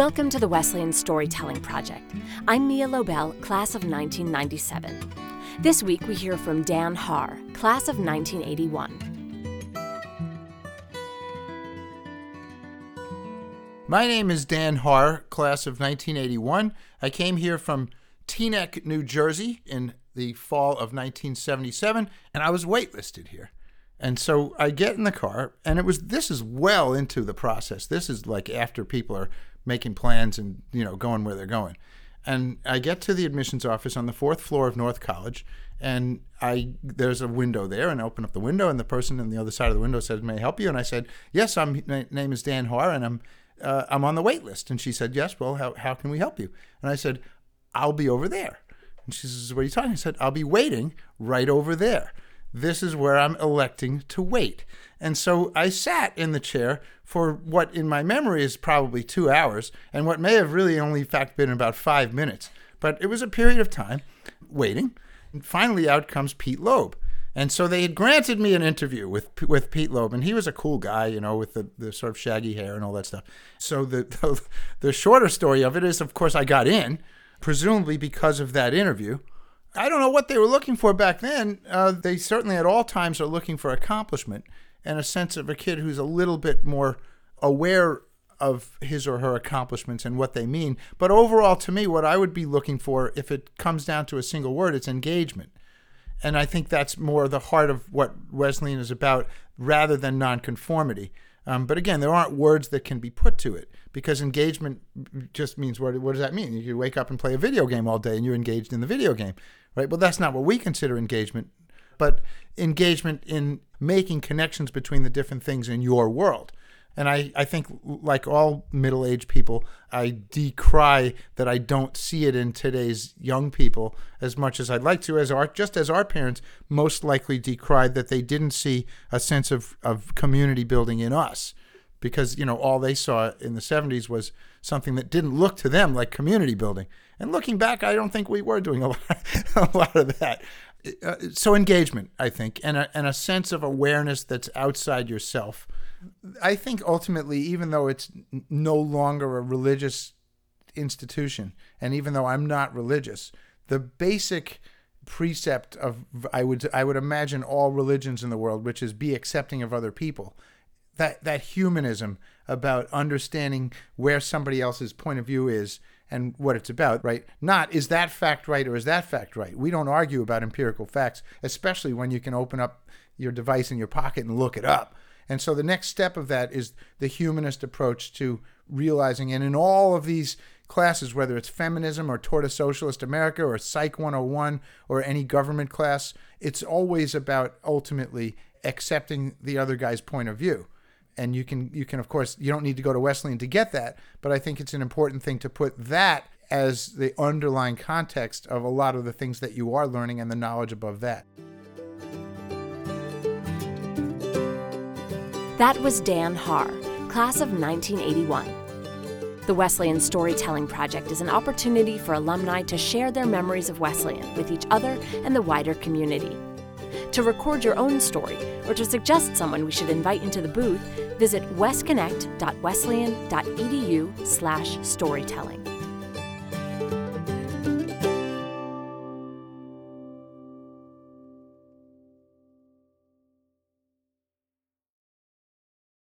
Welcome to the Wesleyan Storytelling Project. I'm Mia Lobel, class of 1997. This week we hear from Dan Haar, class of 1981. My name is Dan Haar, class of 1981. I came here from Teaneck, New Jersey in the fall of 1977, and I was waitlisted here. And so I get in the car, and it was this is well into the process. This is like after people are making plans and you know going where they're going. And I get to the admissions office on the fourth floor of North College, and I there's a window there, and I open up the window, and the person on the other side of the window says, "May I help you?" And I said, "Yes, I'm. My name is Dan Haar, and I'm uh, I'm on the wait list." And she said, "Yes, well, how how can we help you?" And I said, "I'll be over there." And she says, What are you talking? I said, I'll be waiting right over there. This is where I'm electing to wait. And so I sat in the chair for what in my memory is probably two hours, and what may have really only in fact been about five minutes. But it was a period of time waiting. And finally out comes Pete Loeb. And so they had granted me an interview with with Pete Loeb, and he was a cool guy, you know, with the, the sort of shaggy hair and all that stuff. So the, the the shorter story of it is, of course, I got in, presumably because of that interview. I don't know what they were looking for back then. Uh, they certainly at all times are looking for accomplishment and a sense of a kid who's a little bit more aware of his or her accomplishments and what they mean. But overall, to me, what I would be looking for, if it comes down to a single word, it's engagement. And I think that's more the heart of what Wesleyan is about rather than nonconformity. Um, but again, there aren't words that can be put to it because engagement just means what, what does that mean? You wake up and play a video game all day and you're engaged in the video game, right? Well, that's not what we consider engagement, but engagement in making connections between the different things in your world. And I, I think, like all middle aged people, I decry that I don't see it in today's young people as much as I'd like to, as our, just as our parents most likely decried that they didn't see a sense of, of community building in us. Because, you know, all they saw in the 70s was something that didn't look to them like community building. And looking back, I don't think we were doing a lot, a lot of that. Uh, so engagement, I think, and a, and a sense of awareness that's outside yourself I think ultimately, even though it's no longer a religious institution, and even though I'm not religious, the basic precept of I would I would imagine all religions in the world, which is be accepting of other people, that that humanism about understanding where somebody else's point of view is and what it's about, right? Not is that fact right or is that fact right? We don't argue about empirical facts, especially when you can open up your device in your pocket and look it up. And so the next step of that is the humanist approach to realizing, and in all of these classes, whether it's feminism or toward a socialist America or Psych 101 or any government class, it's always about ultimately accepting the other guy's point of view. And you can, you can of course, you don't need to go to Wesleyan to get that, but I think it's an important thing to put that as the underlying context of a lot of the things that you are learning and the knowledge above that. That was Dan Haar, class of 1981. The Wesleyan Storytelling Project is an opportunity for alumni to share their memories of Wesleyan with each other and the wider community. To record your own story or to suggest someone we should invite into the booth, visit wesconnect.wesleyan.edu/storytelling.